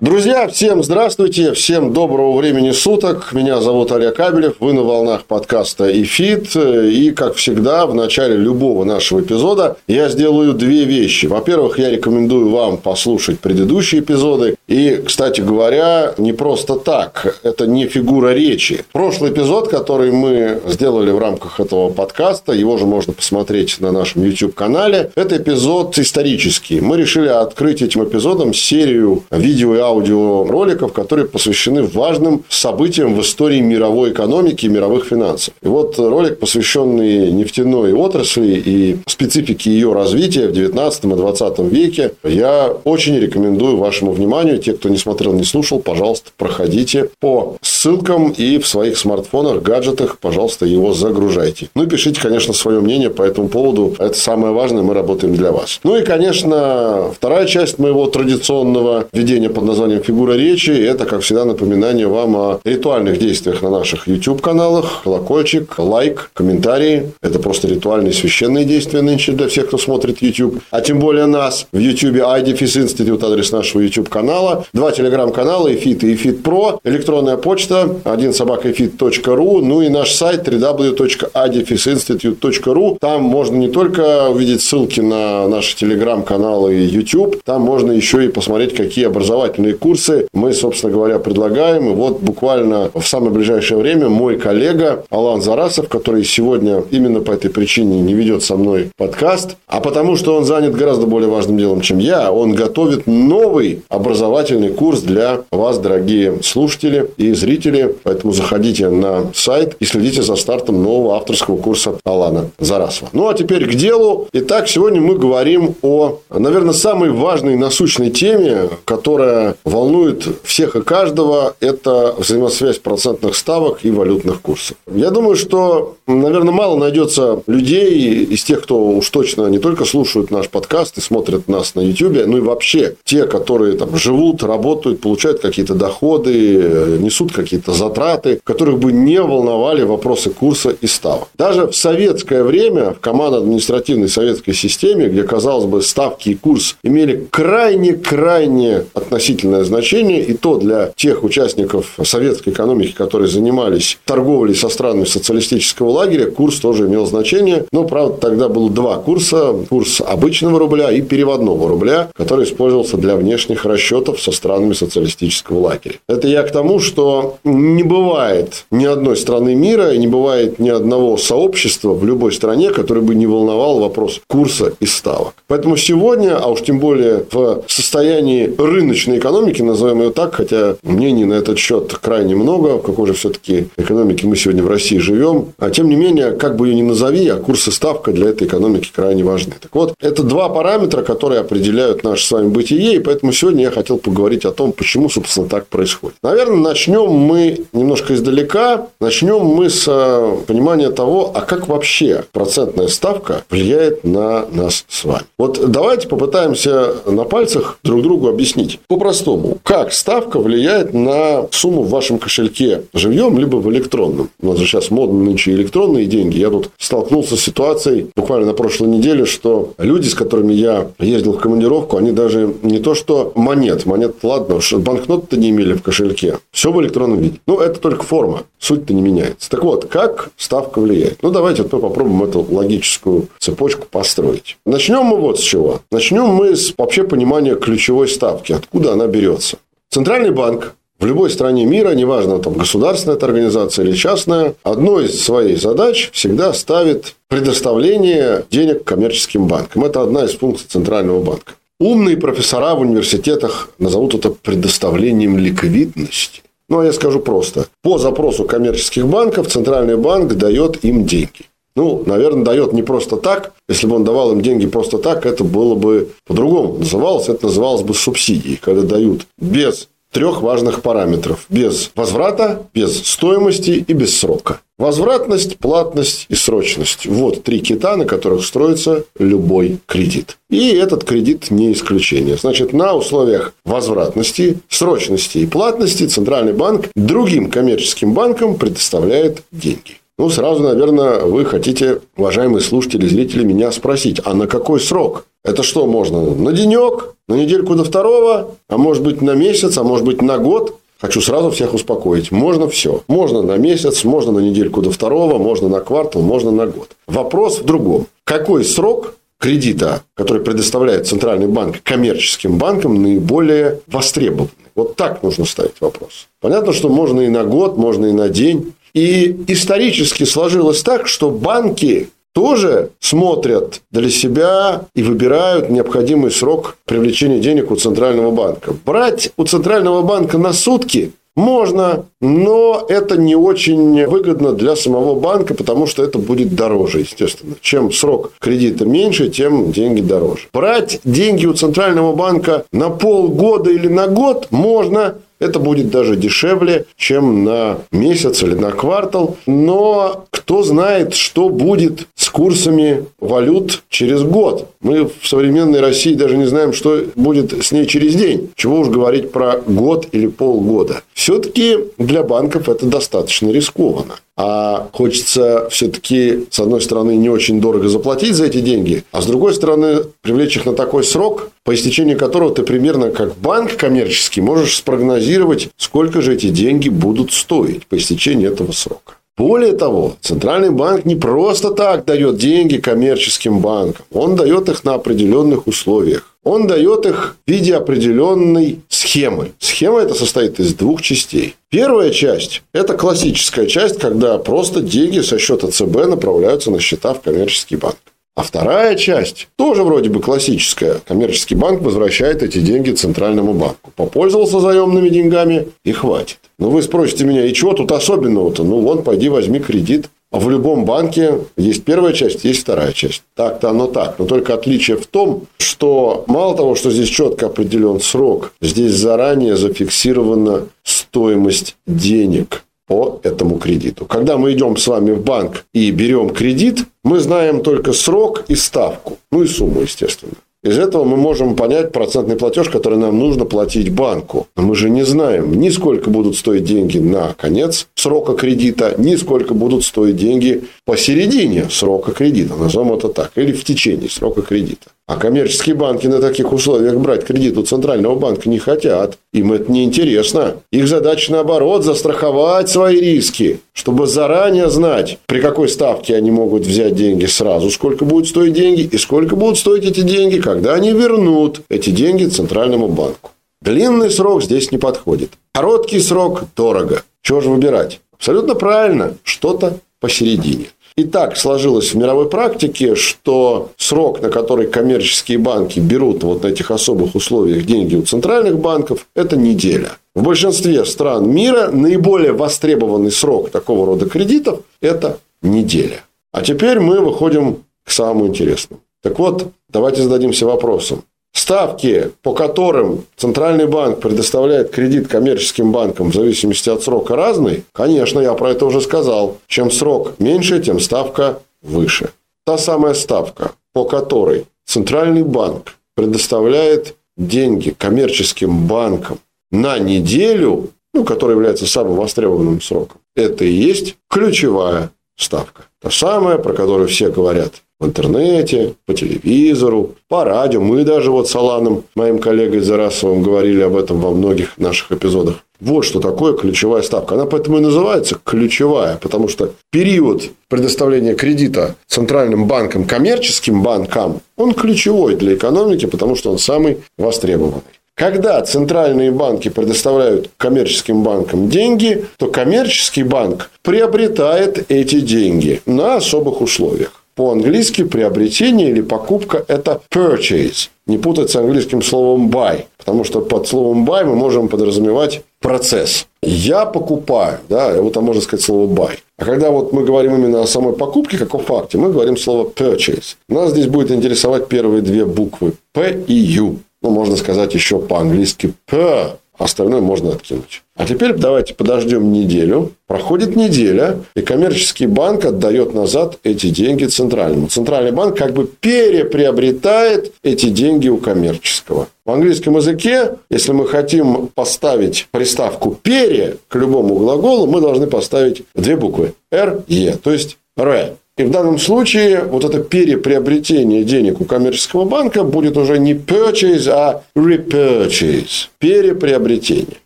Друзья, всем здравствуйте, всем доброго времени суток. Меня зовут Олег Абелев, вы на волнах подкаста «ИФИТ». И, как всегда, в начале любого нашего эпизода я сделаю две вещи. Во-первых, я рекомендую вам послушать предыдущие эпизоды. И, кстати говоря, не просто так, это не фигура речи. Прошлый эпизод, который мы сделали в рамках этого подкаста, его же можно посмотреть на нашем YouTube-канале, это эпизод исторический. Мы решили открыть этим эпизодом серию видео и аудиороликов, которые посвящены важным событиям в истории мировой экономики и мировых финансов. И вот ролик, посвященный нефтяной отрасли и специфике ее развития в 19 и 20 веке, я очень рекомендую вашему вниманию. Те, кто не смотрел, не слушал, пожалуйста, проходите по ссылкам и в своих смартфонах, гаджетах, пожалуйста, его загружайте. Ну и пишите, конечно, свое мнение по этому поводу. Это самое важное, мы работаем для вас. Ну и, конечно, вторая часть моего традиционного ведения под названием «Фигура речи». Это, как всегда, напоминание вам о ритуальных действиях на наших YouTube-каналах. Колокольчик, лайк, комментарии. Это просто ритуальные священные действия нынче для всех, кто смотрит YouTube. А тем более нас в YouTube iDefis Institute, адрес нашего YouTube-канала. Два телеграм-канала, EFIT и EFIT Pro. Электронная почта, один собакаефит.ру. Ну и наш сайт www.idefisinstitute.ru. Там можно не только увидеть ссылки на наши телеграм-каналы и YouTube, там можно еще и посмотреть, какие образовательные курсы мы, собственно говоря, предлагаем. И вот буквально в самое ближайшее время мой коллега Алан Зарасов, который сегодня именно по этой причине не ведет со мной подкаст, а потому что он занят гораздо более важным делом, чем я, он готовит новый образовательный курс для вас, дорогие слушатели и зрители. Поэтому заходите на сайт и следите за стартом нового авторского курса Алана Зарасова. Ну, а теперь к делу. Итак, сегодня мы говорим о, наверное, самой важной насущной теме, которая волнует всех и каждого, это взаимосвязь процентных ставок и валютных курсов. Я думаю, что, наверное, мало найдется людей из тех, кто уж точно не только слушают наш подкаст и смотрят нас на YouTube, но и вообще те, которые там живут, работают, получают какие-то доходы, несут какие-то затраты, которых бы не волновали вопросы курса и ставок. Даже в советское время, в командно-административной советской системе, где, казалось бы, ставки и курс имели крайне-крайне относительно существенное значение, и то для тех участников советской экономики, которые занимались торговлей со странами социалистического лагеря, курс тоже имел значение. Но, правда, тогда было два курса. Курс обычного рубля и переводного рубля, который использовался для внешних расчетов со странами социалистического лагеря. Это я к тому, что не бывает ни одной страны мира и не бывает ни одного сообщества в любой стране, который бы не волновал вопрос курса и ставок. Поэтому сегодня, а уж тем более в состоянии рыночной экономики, назовем ее так, хотя мнений на этот счет крайне много, в какой же все-таки экономике мы сегодня в России живем. А тем не менее, как бы ее ни назови, а курсы ставка для этой экономики крайне важны. Так вот, это два параметра, которые определяют наше с вами бытие, и поэтому сегодня я хотел поговорить о том, почему, собственно, так происходит. Наверное, начнем мы немножко издалека. Начнем мы с э, понимания того, а как вообще процентная ставка влияет на нас с вами. Вот давайте попытаемся на пальцах друг другу объяснить. По-простому. Как ставка влияет на сумму в вашем кошельке живьем, либо в электронном? У нас же сейчас модно нынче электронные деньги. Я тут столкнулся с ситуацией буквально на прошлой неделе, что люди, с которыми я ездил в командировку, они даже не то что монет, монет, ладно, банкнот-то не имели в кошельке. Все в электронном виде. Ну, это только форма. Суть-то не меняется. Так вот, как ставка влияет? Ну, давайте вот мы попробуем эту логическую цепочку построить. Начнем мы вот с чего. Начнем мы с вообще понимания ключевой ставки. Откуда она берется. Центральный банк в любой стране мира, неважно, там государственная это организация или частная, одной из своих задач всегда ставит предоставление денег коммерческим банкам. Это одна из функций Центрального банка. Умные профессора в университетах назовут это предоставлением ликвидности. Ну, а я скажу просто. По запросу коммерческих банков Центральный банк дает им деньги. Ну, наверное, дает не просто так. Если бы он давал им деньги просто так, это было бы по-другому называлось. Это называлось бы субсидией, когда дают без трех важных параметров. Без возврата, без стоимости и без срока. Возвратность, платность и срочность. Вот три кита, на которых строится любой кредит. И этот кредит не исключение. Значит, на условиях возвратности, срочности и платности Центральный банк другим коммерческим банкам предоставляет деньги. Ну, сразу, наверное, вы хотите, уважаемые слушатели, зрители, меня спросить, а на какой срок? Это что можно? На денек, на недельку до второго, а может быть на месяц, а может быть на год? Хочу сразу всех успокоить. Можно все. Можно на месяц, можно на недельку до второго, можно на квартал, можно на год. Вопрос в другом. Какой срок кредита, который предоставляет Центральный банк коммерческим банкам, наиболее востребованный? Вот так нужно ставить вопрос. Понятно, что можно и на год, можно и на день. И исторически сложилось так, что банки тоже смотрят для себя и выбирают необходимый срок привлечения денег у Центрального банка. Брать у Центрального банка на сутки можно, но это не очень выгодно для самого банка, потому что это будет дороже, естественно. Чем срок кредита меньше, тем деньги дороже. Брать деньги у Центрального банка на полгода или на год можно, это будет даже дешевле, чем на месяц или на квартал. Но кто знает, что будет с курсами валют через год. Мы в современной России даже не знаем, что будет с ней через день. Чего уж говорить про год или полгода. Все-таки для банков это достаточно рискованно. А хочется все-таки, с одной стороны, не очень дорого заплатить за эти деньги, а с другой стороны, привлечь их на такой срок, по истечении которого ты примерно как банк коммерческий можешь спрогнозировать, сколько же эти деньги будут стоить по истечении этого срока. Более того, Центральный банк не просто так дает деньги коммерческим банкам. Он дает их на определенных условиях. Он дает их в виде определенной схемы. Схема эта состоит из двух частей. Первая часть – это классическая часть, когда просто деньги со счета ЦБ направляются на счета в коммерческий банк. А вторая часть, тоже вроде бы классическая. Коммерческий банк возвращает эти деньги Центральному банку. Попользовался заемными деньгами и хватит. Но вы спросите меня, и чего тут особенного-то? Ну, вон, пойди возьми кредит. В любом банке есть первая часть, есть вторая часть. Так-то оно так. Но только отличие в том, что мало того, что здесь четко определен срок, здесь заранее зафиксирована стоимость денег по этому кредиту. Когда мы идем с вами в банк и берем кредит, мы знаем только срок и ставку. Ну и сумму, естественно. Из этого мы можем понять процентный платеж, который нам нужно платить банку. Но мы же не знаем ни сколько будут стоить деньги на конец срока кредита, ни сколько будут стоить деньги посередине срока кредита, назовем это так, или в течение срока кредита. А коммерческие банки на таких условиях брать кредит у Центрального банка не хотят. Им это не интересно. Их задача, наоборот, застраховать свои риски, чтобы заранее знать, при какой ставке они могут взять деньги сразу, сколько будут стоить деньги, и сколько будут стоить эти деньги, когда они вернут эти деньги Центральному банку. Длинный срок здесь не подходит. Короткий срок – дорого. Чего же выбирать? Абсолютно правильно. Что-то посередине. И так сложилось в мировой практике, что срок, на который коммерческие банки берут вот на этих особых условиях деньги у центральных банков, это неделя. В большинстве стран мира наиболее востребованный срок такого рода кредитов – это неделя. А теперь мы выходим к самому интересному. Так вот, давайте зададимся вопросом. Ставки, по которым Центральный банк предоставляет кредит коммерческим банкам в зависимости от срока разные, конечно, я про это уже сказал. Чем срок меньше, тем ставка выше. Та самая ставка, по которой Центральный банк предоставляет деньги коммерческим банкам на неделю, ну, которая является самым востребованным сроком, это и есть ключевая ставка. Та самая, про которую все говорят в интернете, по телевизору, по радио. Мы даже вот с Аланом, моим коллегой Зарасовым, говорили об этом во многих наших эпизодах. Вот что такое ключевая ставка. Она поэтому и называется ключевая, потому что период предоставления кредита центральным банкам, коммерческим банкам, он ключевой для экономики, потому что он самый востребованный. Когда центральные банки предоставляют коммерческим банкам деньги, то коммерческий банк приобретает эти деньги на особых условиях. По-английски приобретение или покупка – это purchase. Не путать с английским словом buy, потому что под словом buy мы можем подразумевать процесс. Я покупаю, да, вот там можно сказать слово buy. А когда вот мы говорим именно о самой покупке, как о факте, мы говорим слово purchase. Нас здесь будет интересовать первые две буквы P и U. Ну, можно сказать еще по-английски P, остальное можно откинуть. А теперь давайте подождем неделю. Проходит неделя, и коммерческий банк отдает назад эти деньги центральному. Центральный банк как бы переприобретает эти деньги у коммерческого. В английском языке, если мы хотим поставить приставку «пере» к любому глаголу, мы должны поставить две буквы «р», «е», то есть «ре». И в данном случае вот это переприобретение денег у коммерческого банка будет уже не purchase, а repurchase. Переприобретение.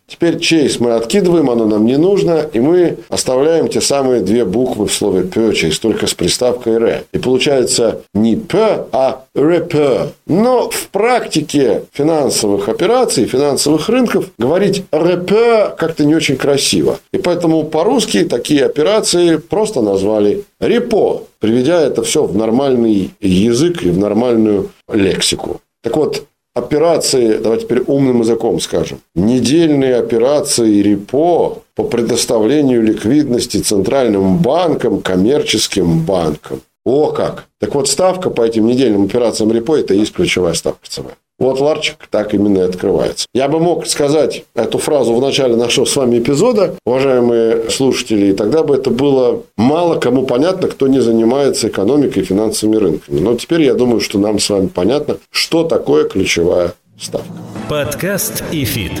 Теперь chase мы откидываем, оно нам не нужно, и мы оставляем те самые две буквы в слове purchase, только с приставкой re. И получается не p, а reper. Но в практике финансовых операций, финансовых рынков говорить reper как-то не очень красиво. И поэтому по-русски такие операции просто назвали репо, приведя это все в нормальный язык и в нормальную лексику. Так вот, операции, давайте теперь умным языком скажем, недельные операции репо по предоставлению ликвидности центральным банкам, коммерческим банкам. О как! Так вот, ставка по этим недельным операциям репо – это и есть ключевая ставка ЦБ. Вот ларчик так именно и открывается. Я бы мог сказать эту фразу в начале нашего с вами эпизода, уважаемые слушатели, и тогда бы это было мало кому понятно, кто не занимается экономикой и финансовыми рынками. Но теперь я думаю, что нам с вами понятно, что такое ключевая ставка. Подкаст и фит.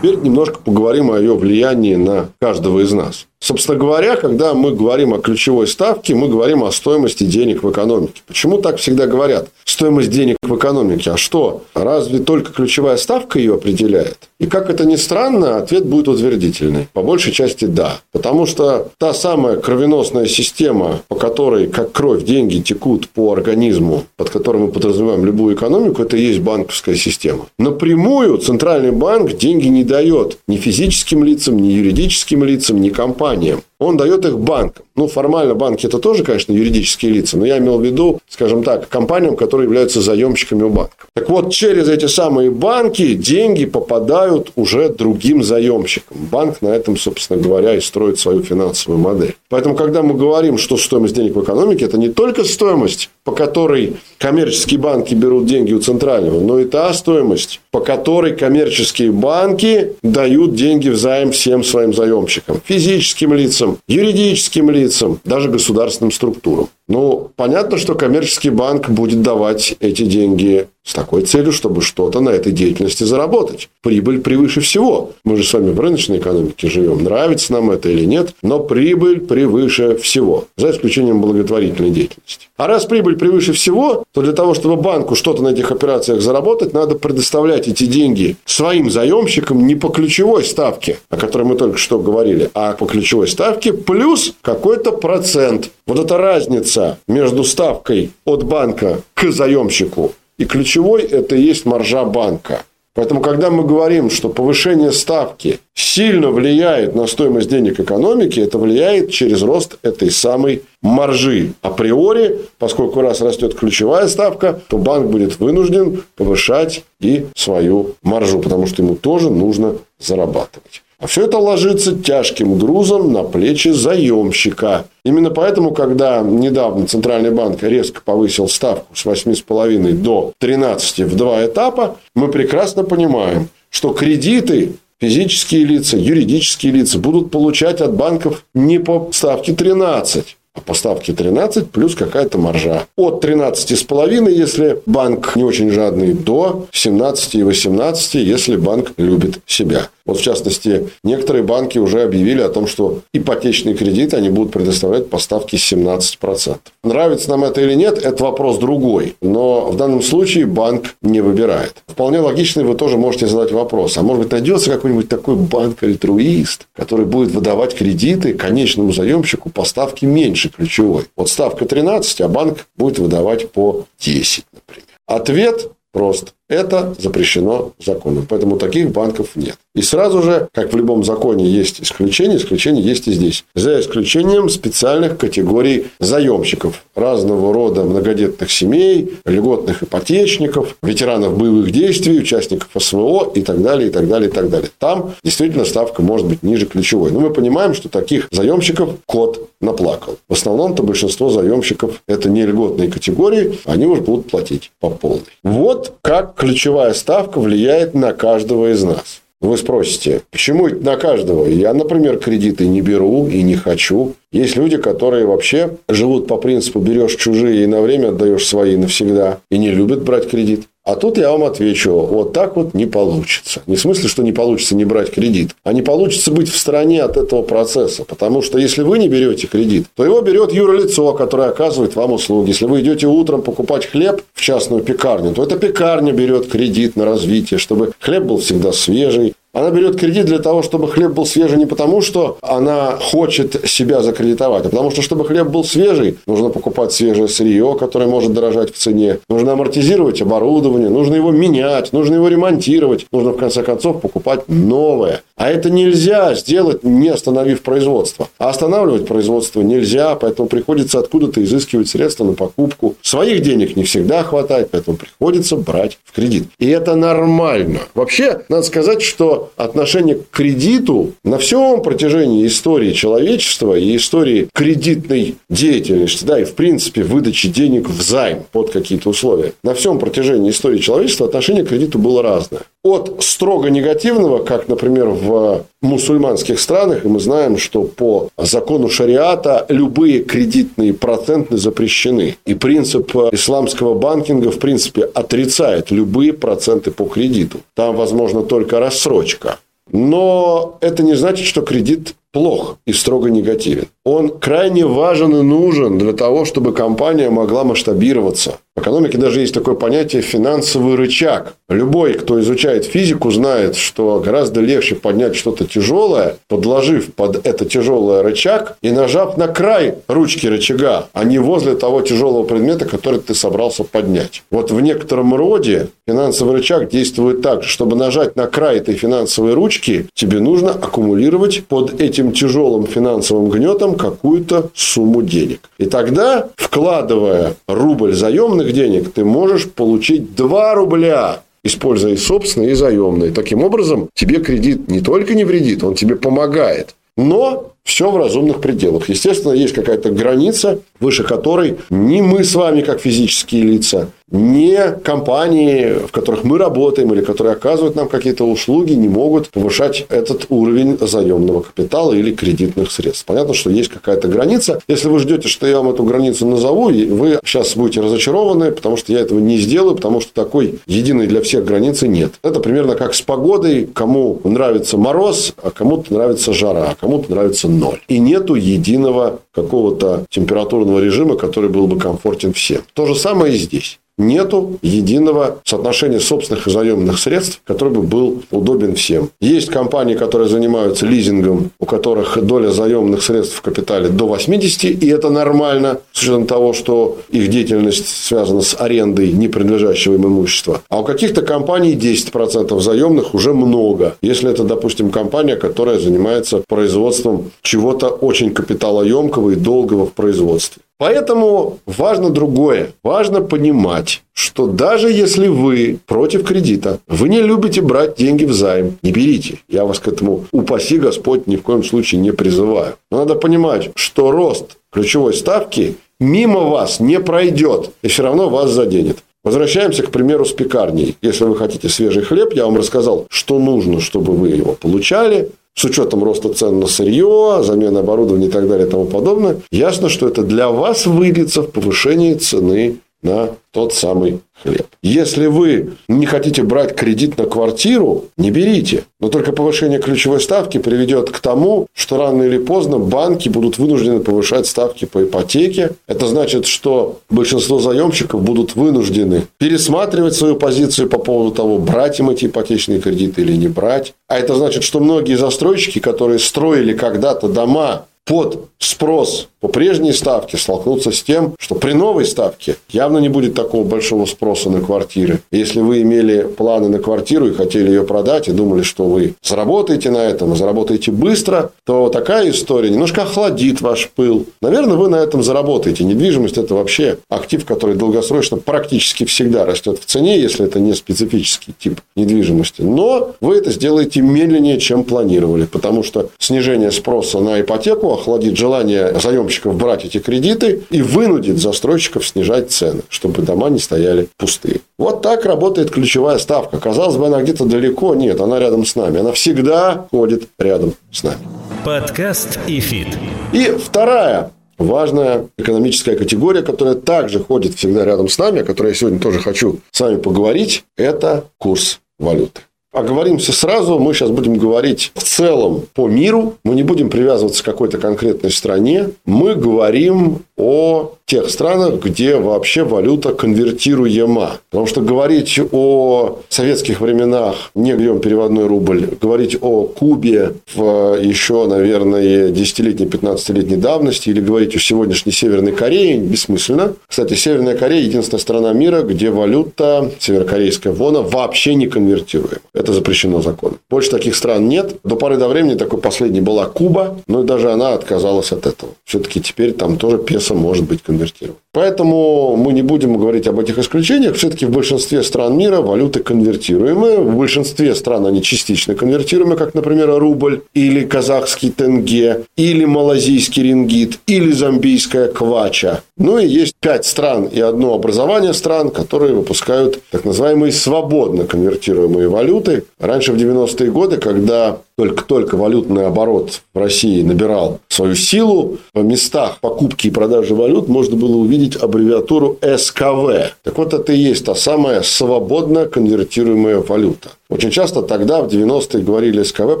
Теперь немножко поговорим о ее влиянии на каждого из нас. Собственно говоря, когда мы говорим о ключевой ставке, мы говорим о стоимости денег в экономике. Почему так всегда говорят? Стоимость денег в экономике. А что? Разве только ключевая ставка ее определяет? И как это ни странно, ответ будет утвердительный. По большей части да. Потому что та самая кровеносная система, по которой, как кровь, деньги текут по организму, под которым мы подразумеваем любую экономику, это и есть банковская система. Напрямую Центральный банк деньги не дает ни физическим лицам, ни юридическим лицам, ни компаниям. Он дает их банкам. Ну, формально банки это тоже, конечно, юридические лица, но я имел в виду, скажем так, компаниям, которые являются заемщиками у банков. Так вот, через эти самые банки деньги попадают уже другим заемщикам. Банк на этом, собственно говоря, и строит свою финансовую модель. Поэтому, когда мы говорим, что стоимость денег в экономике, это не только стоимость, по которой коммерческие банки берут деньги у центрального, но и та стоимость, по которой коммерческие банки дают деньги в займ всем своим заемщикам, физическим лицам, юридическим лицам, лицам, даже государственным структурам. Ну, понятно, что коммерческий банк будет давать эти деньги с такой целью, чтобы что-то на этой деятельности заработать. Прибыль превыше всего. Мы же с вами в рыночной экономике живем. Нравится нам это или нет, но прибыль превыше всего. За исключением благотворительной деятельности. А раз прибыль превыше всего, то для того, чтобы банку что-то на этих операциях заработать, надо предоставлять эти деньги своим заемщикам не по ключевой ставке, о которой мы только что говорили, а по ключевой ставке плюс какой-то процент. Вот эта разница между ставкой от банка к заемщику и ключевой – это и есть маржа банка. Поэтому, когда мы говорим, что повышение ставки сильно влияет на стоимость денег экономики, это влияет через рост этой самой маржи. Априори, поскольку раз растет ключевая ставка, то банк будет вынужден повышать и свою маржу, потому что ему тоже нужно зарабатывать. А все это ложится тяжким грузом на плечи заемщика. Именно поэтому, когда недавно Центральный банк резко повысил ставку с 8,5 до 13 в два этапа, мы прекрасно понимаем, что кредиты физические лица, юридические лица будут получать от банков не по ставке 13, а по ставке 13 плюс какая-то маржа. От 13,5, если банк не очень жадный, до 17 и 18, если банк любит себя. Вот, в частности, некоторые банки уже объявили о том, что ипотечные кредиты они будут предоставлять по ставке 17%. Нравится нам это или нет, это вопрос другой. Но в данном случае банк не выбирает. Вполне логично вы тоже можете задать вопрос. А может быть, найдется какой-нибудь такой банк-альтруист, который будет выдавать кредиты конечному заемщику по ставке меньше ключевой. Вот ставка 13, а банк будет выдавать по 10, например. Ответ прост. Это запрещено законом. Поэтому таких банков нет. И сразу же, как в любом законе есть исключения, исключения есть и здесь. За исключением специальных категорий заемщиков разного рода многодетных семей, льготных ипотечников, ветеранов боевых действий, участников СВО и так далее, и так далее, и так далее. Там действительно ставка может быть ниже ключевой. Но мы понимаем, что таких заемщиков кот наплакал. В основном-то большинство заемщиков это не льготные категории, они уже будут платить по полной. Вот как ключевая ставка влияет на каждого из нас. Вы спросите, почему на каждого? Я, например, кредиты не беру и не хочу. Есть люди, которые вообще живут по принципу берешь чужие и на время отдаешь свои навсегда и не любят брать кредит. А тут я вам отвечу, вот так вот не получится. Не в смысле, что не получится не брать кредит, а не получится быть в стороне от этого процесса. Потому что если вы не берете кредит, то его берет юрлицо, которое оказывает вам услуги. Если вы идете утром покупать хлеб в частную пекарню, то эта пекарня берет кредит на развитие, чтобы хлеб был всегда свежий, она берет кредит для того, чтобы хлеб был свежий не потому, что она хочет себя закредитовать, а потому что, чтобы хлеб был свежий, нужно покупать свежее сырье, которое может дорожать в цене. Нужно амортизировать оборудование, нужно его менять, нужно его ремонтировать, нужно в конце концов покупать новое. А это нельзя сделать, не остановив производство. А останавливать производство нельзя, поэтому приходится откуда-то изыскивать средства на покупку. Своих денег не всегда хватает, поэтому приходится брать в кредит. И это нормально. Вообще, надо сказать, что отношение к кредиту на всем протяжении истории человечества и истории кредитной деятельности, да, и в принципе выдачи денег в займ под какие-то условия, на всем протяжении истории человечества отношение к кредиту было разное. От строго негативного, как, например, в мусульманских странах, и мы знаем, что по закону шариата любые кредитные проценты запрещены. И принцип исламского банкинга, в принципе, отрицает любые проценты по кредиту. Там, возможно, только рассрочка. Но это не значит, что кредит плох и строго негативен. Он крайне важен и нужен для того, чтобы компания могла масштабироваться. В экономике даже есть такое понятие финансовый рычаг. Любой, кто изучает физику, знает, что гораздо легче поднять что-то тяжелое, подложив под это тяжелое рычаг и нажав на край ручки рычага, а не возле того тяжелого предмета, который ты собрался поднять. Вот в некотором роде финансовый рычаг действует так, чтобы нажать на край этой финансовой ручки, тебе нужно аккумулировать под этим тяжелым финансовым гнетом какую-то сумму денег. И тогда, вкладывая рубль заемных заемных денег ты можешь получить 2 рубля используя и собственные, и заемные. Таким образом, тебе кредит не только не вредит, он тебе помогает. Но все в разумных пределах. Естественно, есть какая-то граница, выше которой ни мы с вами, как физические лица, не компании, в которых мы работаем или которые оказывают нам какие-то услуги, не могут повышать этот уровень заемного капитала или кредитных средств. Понятно, что есть какая-то граница. Если вы ждете, что я вам эту границу назову, вы сейчас будете разочарованы, потому что я этого не сделаю, потому что такой единой для всех границы нет. Это примерно как с погодой. Кому нравится мороз, а кому-то нравится жара, а кому-то нравится ноль. И нету единого какого-то температурного режима, который был бы комфортен всем. То же самое и здесь нету единого соотношения собственных и заемных средств, который бы был удобен всем. Есть компании, которые занимаются лизингом, у которых доля заемных средств в капитале до 80, и это нормально, с учетом того, что их деятельность связана с арендой не принадлежащего им имущества. А у каких-то компаний 10% заемных уже много. Если это, допустим, компания, которая занимается производством чего-то очень капиталоемкого и долгого в производстве. Поэтому важно другое. Важно понимать, что даже если вы против кредита, вы не любите брать деньги в займ, не берите. Я вас к этому, упаси Господь, ни в коем случае не призываю. Но надо понимать, что рост ключевой ставки мимо вас не пройдет и все равно вас заденет. Возвращаемся, к примеру, с пекарней. Если вы хотите свежий хлеб, я вам рассказал, что нужно, чтобы вы его получали с учетом роста цен на сырье, замены оборудования и так далее и тому подобное, ясно, что это для вас выльется в повышении цены на тот самый хлеб. Если вы не хотите брать кредит на квартиру, не берите. Но только повышение ключевой ставки приведет к тому, что рано или поздно банки будут вынуждены повышать ставки по ипотеке. Это значит, что большинство заемщиков будут вынуждены пересматривать свою позицию по поводу того, брать им эти ипотечные кредиты или не брать. А это значит, что многие застройщики, которые строили когда-то дома под спрос по прежней ставке столкнуться с тем, что при новой ставке явно не будет такого большого спроса на квартиры. Если вы имели планы на квартиру и хотели ее продать, и думали, что вы заработаете на этом, и заработаете быстро, то такая история немножко охладит ваш пыл. Наверное, вы на этом заработаете. Недвижимость – это вообще актив, который долгосрочно практически всегда растет в цене, если это не специфический тип недвижимости. Но вы это сделаете медленнее, чем планировали, потому что снижение спроса на ипотеку охладит желание заемщиков брать эти кредиты и вынудит застройщиков снижать цены, чтобы дома не стояли пустые. Вот так работает ключевая ставка. Казалось бы, она где-то далеко. Нет, она рядом с нами. Она всегда ходит рядом с нами. Подкаст ИФИТ. И вторая важная экономическая категория, которая также ходит всегда рядом с нами, о которой я сегодня тоже хочу с вами поговорить, это курс валюты. Оговоримся сразу, мы сейчас будем говорить в целом по миру, мы не будем привязываться к какой-то конкретной стране, мы говорим о тех странах, где вообще валюта конвертируема. Потому что говорить о советских временах, не берем переводной рубль, говорить о Кубе в еще, наверное, 10-летней, 15-летней давности или говорить о сегодняшней Северной Корее бессмысленно. Кстати, Северная Корея – единственная страна мира, где валюта, северокорейская вона, вообще не конвертируема. Это запрещено законом. Больше таких стран нет. До поры до времени такой последней была Куба, но даже она отказалась от этого. Все-таки теперь там тоже песо может быть конвертировать. Поэтому мы не будем говорить об этих исключениях. Все-таки в большинстве стран мира валюты конвертируемые. В большинстве стран они частично конвертируемые, как, например, рубль или казахский тенге, или малазийский рингит, или замбийская квача. Ну и есть пять стран и одно образование стран, которые выпускают так называемые свободно конвертируемые валюты. Раньше в 90-е годы, когда только-только валютный оборот в России набирал свою силу, в местах покупки и продажи валют можно было увидеть аббревиатуру СКВ. Так вот, это и есть та самая свободно конвертируемая валюта. Очень часто тогда, в 90-е, говорили СКВ,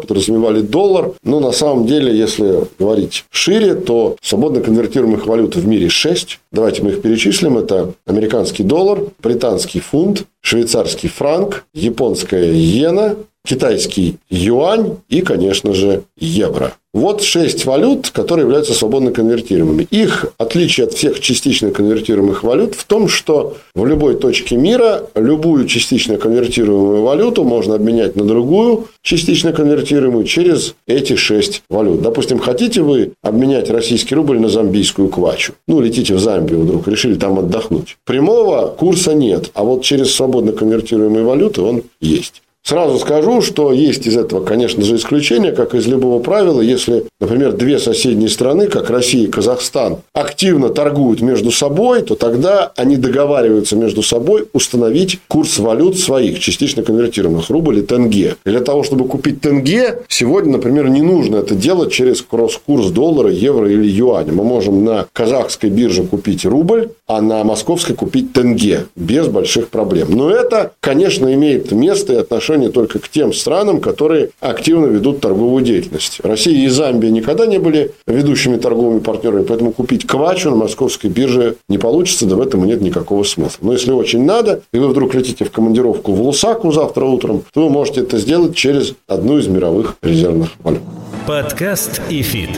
подразумевали доллар. Но на самом деле, если говорить шире, то свободно конвертируемых валют в мире 6. Давайте мы их перечислим. Это американский доллар, британский фунт, швейцарский франк, японская иена, китайский юань и, конечно же, евро. Вот шесть валют, которые являются свободно конвертируемыми. Их отличие от всех частично конвертируемых валют в том, что в любой точке мира любую частично конвертируемую валюту можно обменять на другую частично конвертируемую через эти шесть валют. Допустим, хотите вы обменять российский рубль на замбийскую квачу? Ну, летите в Замбию вдруг, решили там отдохнуть. Прямого курса нет, а вот через свободно конвертируемые валюты он есть. Сразу скажу, что есть из этого, конечно же, исключение, как из любого правила. Если, например, две соседние страны, как Россия и Казахстан, активно торгуют между собой, то тогда они договариваются между собой установить курс валют своих, частично конвертируемых, рубль и тенге. И для того, чтобы купить тенге, сегодня, например, не нужно это делать через кросс-курс доллара, евро или юаня. Мы можем на казахской бирже купить рубль, а на московской купить тенге без больших проблем. Но это, конечно, имеет место и отношение только к тем странам, которые активно ведут торговую деятельность. Россия и Замбия никогда не были ведущими торговыми партнерами, поэтому купить квачу на московской бирже не получится, да в этом нет никакого смысла. Но если очень надо, и вы вдруг летите в командировку в Лусаку завтра утром, то вы можете это сделать через одну из мировых резервных валют. Подкаст ИФИТ.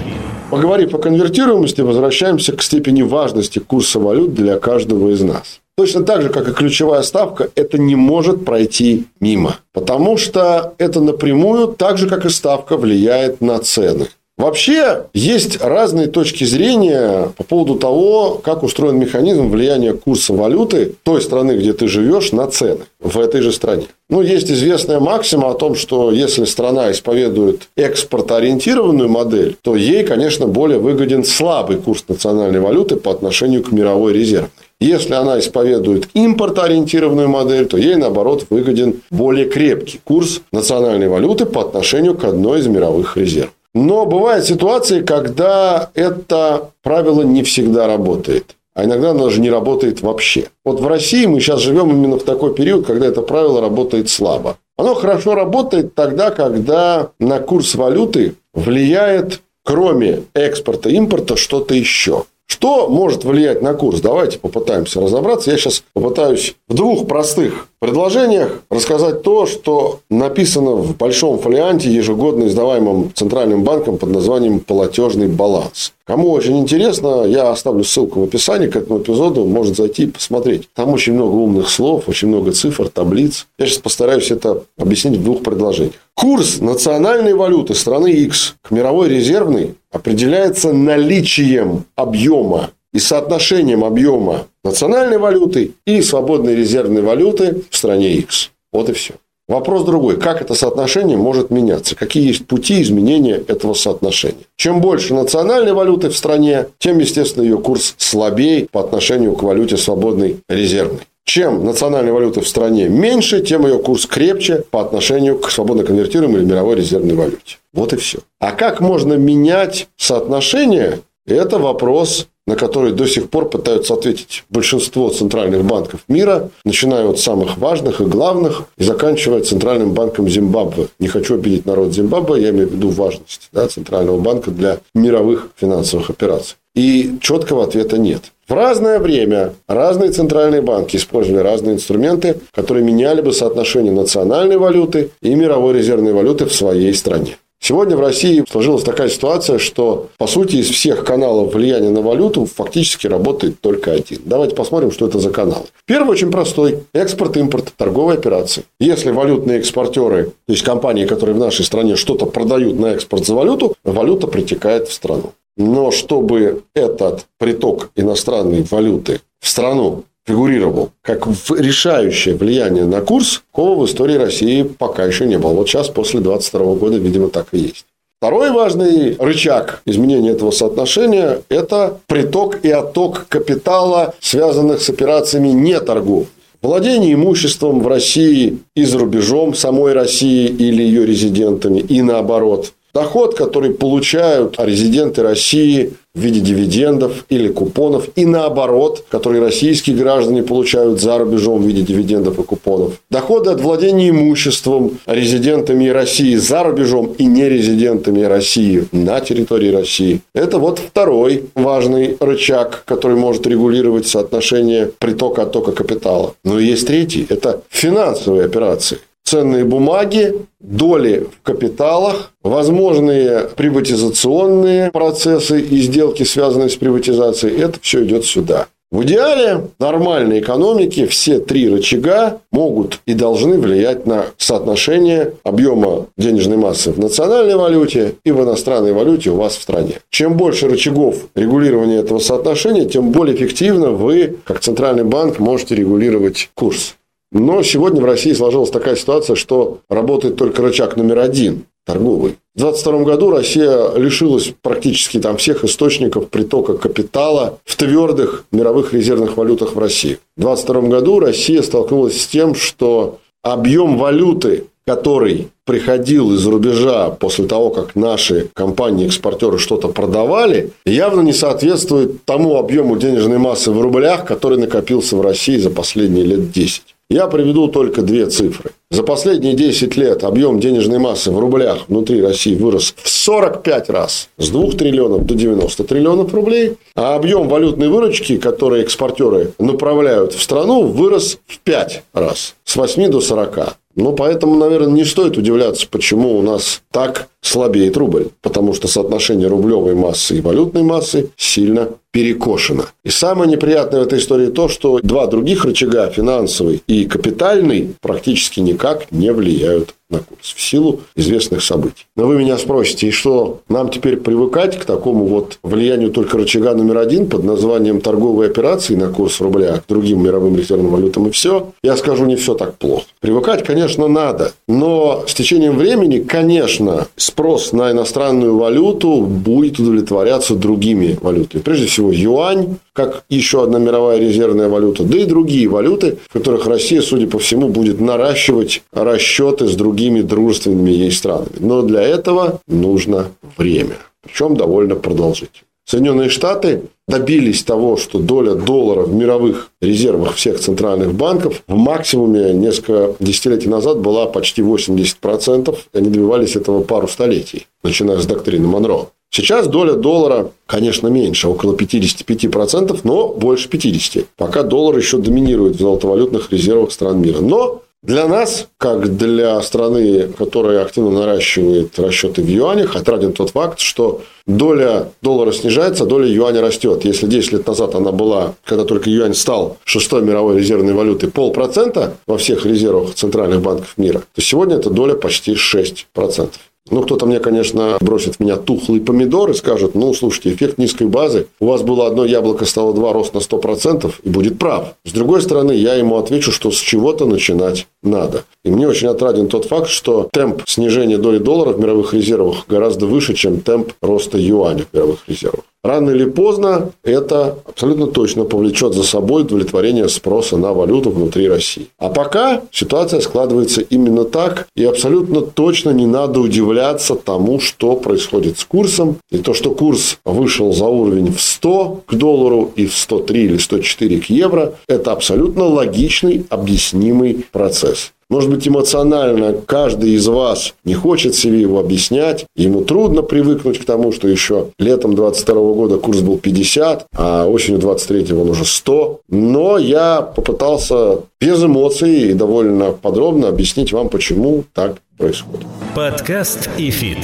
Поговорив о конвертируемости, возвращаемся к степени важности курса валют для каждого из нас. Точно так же, как и ключевая ставка, это не может пройти мимо. Потому что это напрямую, так же, как и ставка, влияет на цены. Вообще, есть разные точки зрения по поводу того, как устроен механизм влияния курса валюты той страны, где ты живешь, на цены в этой же стране. Ну, есть известная максима о том, что если страна исповедует экспортоориентированную модель, то ей, конечно, более выгоден слабый курс национальной валюты по отношению к мировой резервной. Если она исповедует импортоориентированную модель, то ей, наоборот, выгоден более крепкий курс национальной валюты по отношению к одной из мировых резерв. Но бывают ситуации, когда это правило не всегда работает. А иногда оно даже не работает вообще. Вот в России мы сейчас живем именно в такой период, когда это правило работает слабо. Оно хорошо работает тогда, когда на курс валюты влияет, кроме экспорта, импорта, что-то еще. Что может влиять на курс? Давайте попытаемся разобраться. Я сейчас попытаюсь в двух простых предложениях рассказать то, что написано в большом фолианте, ежегодно издаваемом Центральным банком под названием «Платежный баланс». Кому очень интересно, я оставлю ссылку в описании к этому эпизоду, может зайти и посмотреть. Там очень много умных слов, очень много цифр, таблиц. Я сейчас постараюсь это объяснить в двух предложениях. Курс национальной валюты страны X к мировой резервной определяется наличием объема и соотношением объема национальной валюты и свободной резервной валюты в стране X. Вот и все. Вопрос другой. Как это соотношение может меняться? Какие есть пути изменения этого соотношения? Чем больше национальной валюты в стране, тем, естественно, ее курс слабее по отношению к валюте свободной резервной. Чем национальной валюты в стране меньше, тем ее курс крепче по отношению к свободно конвертируемой или мировой резервной валюте. Вот и все. А как можно менять соотношение? Это вопрос на которые до сих пор пытаются ответить большинство центральных банков мира, начиная от самых важных и главных и заканчивая Центральным банком Зимбабве. Не хочу обидеть народ Зимбабве, я имею в виду важность да, Центрального банка для мировых финансовых операций. И четкого ответа нет. В разное время разные центральные банки использовали разные инструменты, которые меняли бы соотношение национальной валюты и мировой резервной валюты в своей стране. Сегодня в России сложилась такая ситуация, что, по сути, из всех каналов влияния на валюту фактически работает только один. Давайте посмотрим, что это за канал. Первый очень простой. Экспорт-импорт, торговые операции. Если валютные экспортеры, то есть компании, которые в нашей стране что-то продают на экспорт за валюту, валюта притекает в страну. Но чтобы этот приток иностранной валюты в страну фигурировал как решающее влияние на курс, такого в истории России пока еще не было. Вот сейчас, после 22 года, видимо, так и есть. Второй важный рычаг изменения этого соотношения – это приток и отток капитала, связанных с операциями не торгов. Владение имуществом в России и за рубежом самой России или ее резидентами, и наоборот. Доход, который получают резиденты России в виде дивидендов или купонов, и наоборот, которые российские граждане получают за рубежом в виде дивидендов и купонов. Доходы от владения имуществом резидентами России за рубежом и нерезидентами России на территории России. Это вот второй важный рычаг, который может регулировать соотношение притока-оттока капитала. Но есть третий – это финансовые операции ценные бумаги, доли в капиталах, возможные приватизационные процессы и сделки, связанные с приватизацией, это все идет сюда. В идеале нормальной экономики все три рычага могут и должны влиять на соотношение объема денежной массы в национальной валюте и в иностранной валюте у вас в стране. Чем больше рычагов регулирования этого соотношения, тем более эффективно вы, как центральный банк, можете регулировать курс. Но сегодня в России сложилась такая ситуация, что работает только рычаг номер один – торговый. В 2022 году Россия лишилась практически там всех источников притока капитала в твердых мировых резервных валютах в России. В 2022 году Россия столкнулась с тем, что объем валюты, который приходил из-за рубежа после того, как наши компании-экспортеры что-то продавали, явно не соответствует тому объему денежной массы в рублях, который накопился в России за последние лет 10. Я приведу только две цифры. За последние 10 лет объем денежной массы в рублях внутри России вырос в 45 раз. С 2 триллионов до 90 триллионов рублей. А объем валютной выручки, который экспортеры направляют в страну, вырос в 5 раз. С 8 до 40. Ну, поэтому, наверное, не стоит удивляться, почему у нас так слабеет рубль. Потому что соотношение рублевой массы и валютной массы сильно перекошено. И самое неприятное в этой истории то, что два других рычага, финансовый и капитальный, практически никак не влияют на курс в силу известных событий. Но вы меня спросите, и что, нам теперь привыкать к такому вот влиянию только рычага номер один под названием торговые операции на курс рубля к другим мировым резервным валютам и все? Я скажу, не все так плохо. Привыкать, конечно, надо, но с течением времени, конечно, спрос на иностранную валюту будет удовлетворяться другими валютами. Прежде всего, юань, как еще одна мировая резервная валюта, да и другие валюты, в которых Россия, судя по всему, будет наращивать расчеты с другими дружественными ей странами. Но для этого нужно время. Причем довольно продолжительно. Соединенные Штаты добились того, что доля доллара в мировых резервах всех центральных банков в максимуме несколько десятилетий назад была почти 80%. Они добивались этого пару столетий, начиная с доктрины Монро. Сейчас доля доллара, конечно, меньше, около 55%, но больше 50%. Пока доллар еще доминирует в золотовалютных резервах стран мира. Но для нас, как для страны, которая активно наращивает расчеты в юанях, отраден тот факт, что доля доллара снижается, доля юаня растет. Если 10 лет назад она была, когда только юань стал шестой мировой резервной валютой, полпроцента во всех резервах центральных банков мира, то сегодня эта доля почти 6%. Ну, кто-то мне, конечно, бросит в меня тухлый помидор и скажет, ну, слушайте, эффект низкой базы, у вас было одно яблоко, стало два, рост на 100%, и будет прав. С другой стороны, я ему отвечу, что с чего-то начинать надо. И мне очень отраден тот факт, что темп снижения доли доллара в мировых резервах гораздо выше, чем темп роста юаня в мировых резервах. Рано или поздно это абсолютно точно повлечет за собой удовлетворение спроса на валюту внутри России. А пока ситуация складывается именно так, и абсолютно точно не надо удивляться тому, что происходит с курсом. И то, что курс вышел за уровень в 100 к доллару и в 103 или 104 к евро, это абсолютно логичный, объяснимый процесс. Может быть, эмоционально каждый из вас не хочет себе его объяснять. Ему трудно привыкнуть к тому, что еще летом 22 года курс был 50, а осенью 23 он уже 100. Но я попытался без эмоций и довольно подробно объяснить вам, почему так происходит. Подкаст и фит.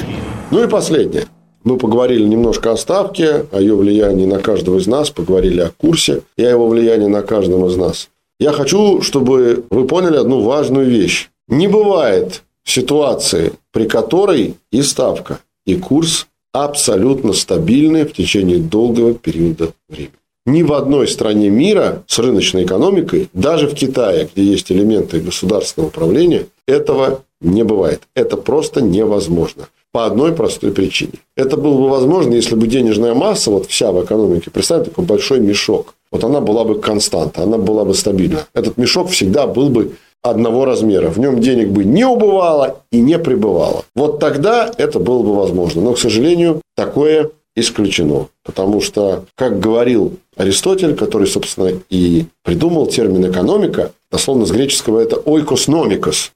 Ну и последнее. Мы поговорили немножко о ставке, о ее влиянии на каждого из нас, поговорили о курсе и о его влиянии на каждого из нас. Я хочу, чтобы вы поняли одну важную вещь. Не бывает ситуации, при которой и ставка, и курс абсолютно стабильны в течение долгого периода времени. Ни в одной стране мира с рыночной экономикой, даже в Китае, где есть элементы государственного управления, этого не бывает. Это просто невозможно. По одной простой причине. Это было бы возможно, если бы денежная масса, вот вся в экономике, представьте, такой большой мешок вот она была бы константа, она была бы стабильна. Этот мешок всегда был бы одного размера. В нем денег бы не убывало и не прибывало. Вот тогда это было бы возможно. Но, к сожалению, такое исключено. Потому что, как говорил Аристотель, который, собственно, и придумал термин экономика, дословно с греческого это ойкос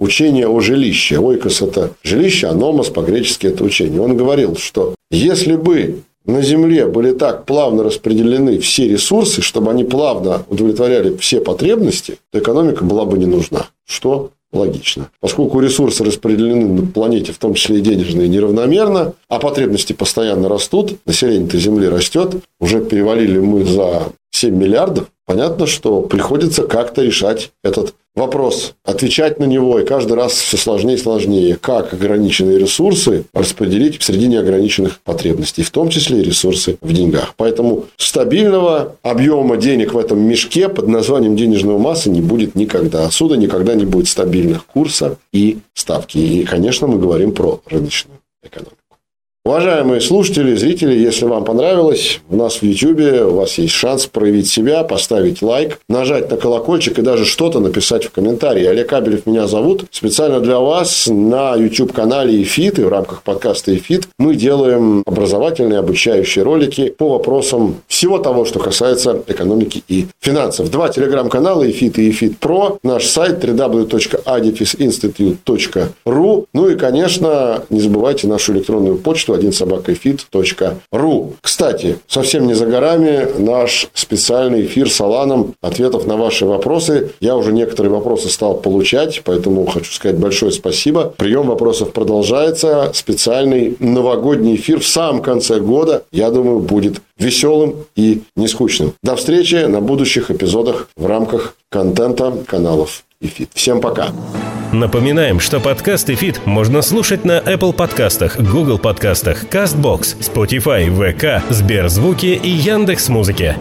учение о жилище. Ойкос – это жилище, а номос по-гречески – это учение. Он говорил, что если бы на Земле были так плавно распределены все ресурсы, чтобы они плавно удовлетворяли все потребности, то экономика была бы не нужна. Что логично. Поскольку ресурсы распределены на планете, в том числе и денежные, неравномерно, а потребности постоянно растут, население-то Земли растет, уже перевалили мы за 7 миллиардов, понятно, что приходится как-то решать этот вопрос, отвечать на него, и каждый раз все сложнее и сложнее, как ограниченные ресурсы распределить среди неограниченных потребностей, в том числе и ресурсы в деньгах. Поэтому стабильного объема денег в этом мешке под названием денежная масса не будет никогда. Отсюда никогда не будет стабильных курса и ставки. И, конечно, мы говорим про рыночную экономику. Уважаемые слушатели, зрители, если вам понравилось, у нас в YouTube у вас есть шанс проявить себя, поставить лайк, нажать на колокольчик и даже что-то написать в комментарии. Олег Кабелев меня зовут. Специально для вас на YouTube-канале EFIT и в рамках подкаста EFIT мы делаем образовательные, обучающие ролики по вопросам всего того, что касается экономики и финансов. Два телеграм-канала EFIT и EFIT Pro, наш сайт www.adifisinstitute.ru ну и, конечно, не забывайте нашу электронную почту 1 собакафит.ру. Кстати, совсем не за горами наш специальный эфир с Аланом ответов на ваши вопросы. Я уже некоторые вопросы стал получать, поэтому хочу сказать большое спасибо. Прием вопросов продолжается. Специальный новогодний эфир в самом конце года, я думаю, будет веселым и не скучным. До встречи на будущих эпизодах в рамках контента каналов ИФИТ. Всем пока. Напоминаем, что подкаст ИФИТ можно слушать на Apple подкастах, Google подкастах, CastBox, Spotify, VK, СберЗвук и Яндекс.Музыке.